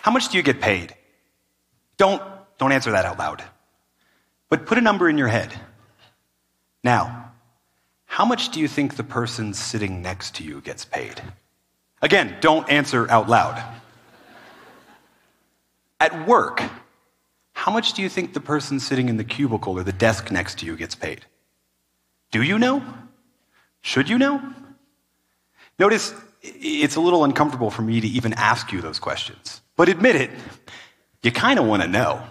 How much do you get paid? Don't, don't answer that out loud. But put a number in your head. Now, how much do you think the person sitting next to you gets paid? Again, don't answer out loud. At work, how much do you think the person sitting in the cubicle or the desk next to you gets paid? Do you know? Should you know? Notice it's a little uncomfortable for me to even ask you those questions. But admit it, you kind of want to know.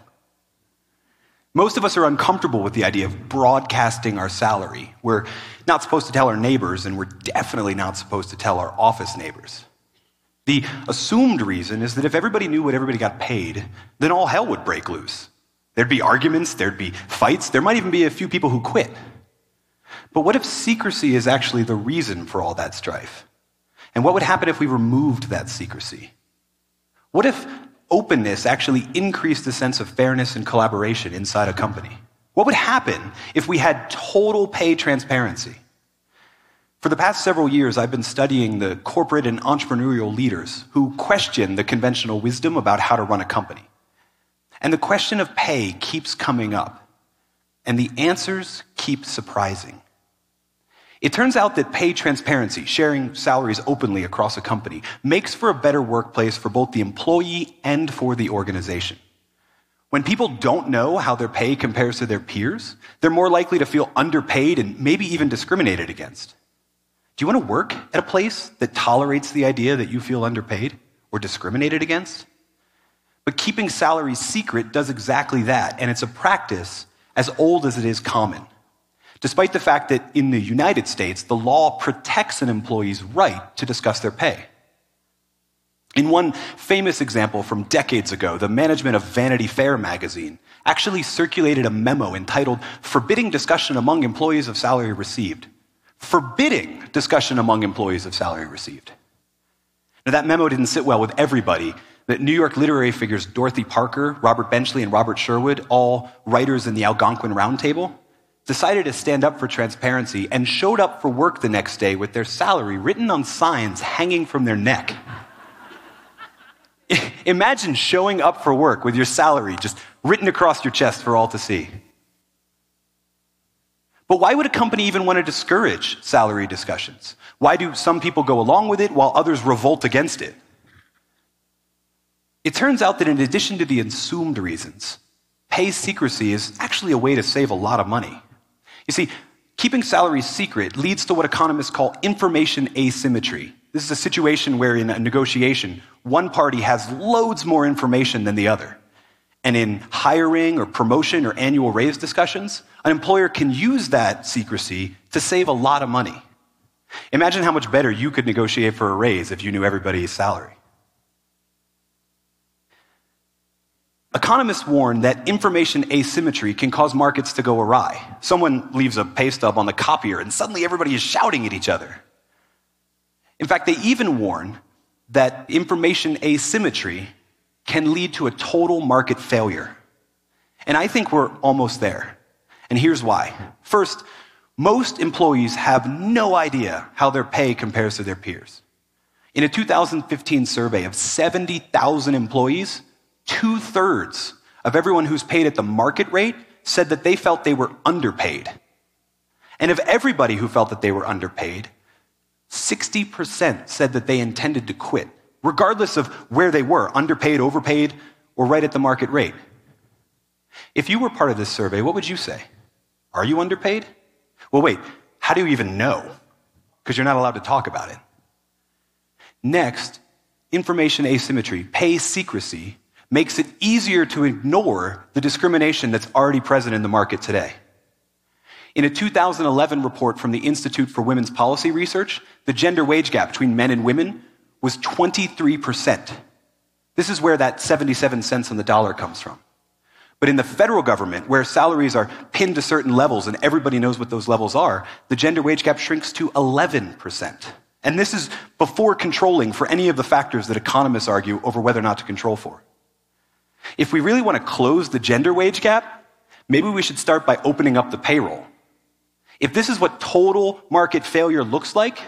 Most of us are uncomfortable with the idea of broadcasting our salary. We're not supposed to tell our neighbors, and we're definitely not supposed to tell our office neighbors. The assumed reason is that if everybody knew what everybody got paid, then all hell would break loose. There'd be arguments, there'd be fights, there might even be a few people who quit. But what if secrecy is actually the reason for all that strife? And what would happen if we removed that secrecy? What if openness actually increased the sense of fairness and collaboration inside a company? What would happen if we had total pay transparency? For the past several years, I've been studying the corporate and entrepreneurial leaders who question the conventional wisdom about how to run a company. And the question of pay keeps coming up, and the answers keep surprising. It turns out that pay transparency, sharing salaries openly across a company, makes for a better workplace for both the employee and for the organization. When people don't know how their pay compares to their peers, they're more likely to feel underpaid and maybe even discriminated against. Do you want to work at a place that tolerates the idea that you feel underpaid or discriminated against? But keeping salaries secret does exactly that, and it's a practice as old as it is common. Despite the fact that in the United States, the law protects an employee's right to discuss their pay. In one famous example from decades ago, the management of Vanity Fair magazine actually circulated a memo entitled Forbidding Discussion Among Employees of Salary Received forbidding discussion among employees of salary received. Now, that memo didn't sit well with everybody. That New York literary figures Dorothy Parker, Robert Benchley, and Robert Sherwood, all writers in the Algonquin Roundtable, decided to stand up for transparency and showed up for work the next day with their salary written on signs hanging from their neck. Imagine showing up for work with your salary just written across your chest for all to see. But why would a company even want to discourage salary discussions? Why do some people go along with it while others revolt against it? It turns out that in addition to the assumed reasons, pay secrecy is actually a way to save a lot of money. You see, keeping salaries secret leads to what economists call information asymmetry. This is a situation where in a negotiation, one party has loads more information than the other. And in hiring or promotion or annual raise discussions, an employer can use that secrecy to save a lot of money. Imagine how much better you could negotiate for a raise if you knew everybody's salary. Economists warn that information asymmetry can cause markets to go awry. Someone leaves a pay stub on the copier and suddenly everybody is shouting at each other. In fact, they even warn that information asymmetry can lead to a total market failure. And I think we're almost there. And here's why. First, most employees have no idea how their pay compares to their peers. In a 2015 survey of 70,000 employees, two thirds of everyone who's paid at the market rate said that they felt they were underpaid. And of everybody who felt that they were underpaid, 60% said that they intended to quit regardless of where they were underpaid, overpaid, or right at the market rate. If you were part of this survey, what would you say? Are you underpaid? Well, wait, how do you even know? Because you're not allowed to talk about it. Next, information asymmetry, pay secrecy, makes it easier to ignore the discrimination that's already present in the market today. In a 2011 report from the Institute for Women's Policy Research, the gender wage gap between men and women was 23%. This is where that 77 cents on the dollar comes from. But in the federal government, where salaries are pinned to certain levels and everybody knows what those levels are, the gender wage gap shrinks to 11%. And this is before controlling for any of the factors that economists argue over whether or not to control for. If we really want to close the gender wage gap, maybe we should start by opening up the payroll. If this is what total market failure looks like,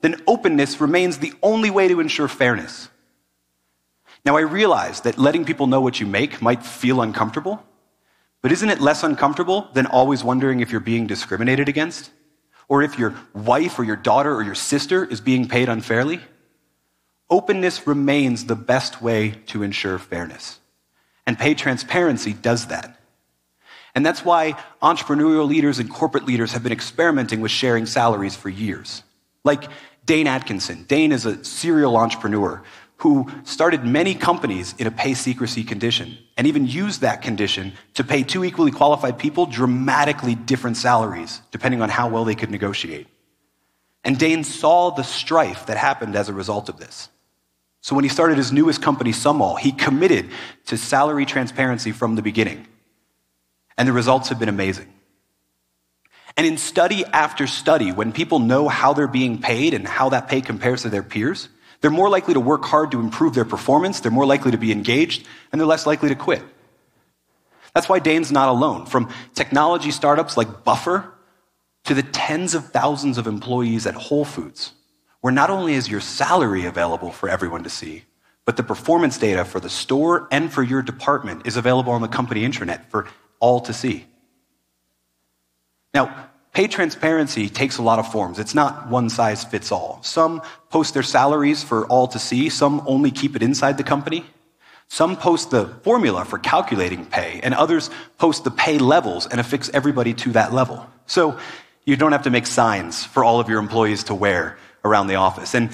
then openness remains the only way to ensure fairness. Now, I realize that letting people know what you make might feel uncomfortable, but isn't it less uncomfortable than always wondering if you're being discriminated against? Or if your wife or your daughter or your sister is being paid unfairly? Openness remains the best way to ensure fairness. And pay transparency does that. And that's why entrepreneurial leaders and corporate leaders have been experimenting with sharing salaries for years. Like Dane Atkinson. Dane is a serial entrepreneur who started many companies in a pay secrecy condition and even used that condition to pay two equally qualified people dramatically different salaries, depending on how well they could negotiate. And Dane saw the strife that happened as a result of this. So when he started his newest company, Sumall, he committed to salary transparency from the beginning. And the results have been amazing. And in study after study, when people know how they're being paid and how that pay compares to their peers, they're more likely to work hard to improve their performance, they're more likely to be engaged, and they're less likely to quit. That's why Dane's not alone. From technology startups like Buffer to the tens of thousands of employees at Whole Foods, where not only is your salary available for everyone to see, but the performance data for the store and for your department is available on the company intranet for all to see. Now, pay transparency takes a lot of forms. It's not one size fits all. Some post their salaries for all to see, some only keep it inside the company. Some post the formula for calculating pay, and others post the pay levels and affix everybody to that level. So you don't have to make signs for all of your employees to wear around the office. And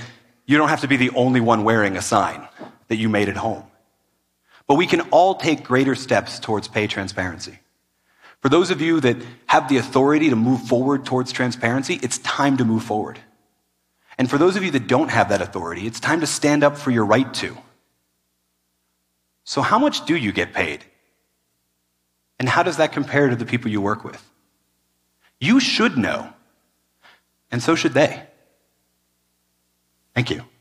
you don't have to be the only one wearing a sign that you made at home. But we can all take greater steps towards pay transparency. For those of you that have the authority to move forward towards transparency, it's time to move forward. And for those of you that don't have that authority, it's time to stand up for your right to. So, how much do you get paid? And how does that compare to the people you work with? You should know, and so should they. Thank you.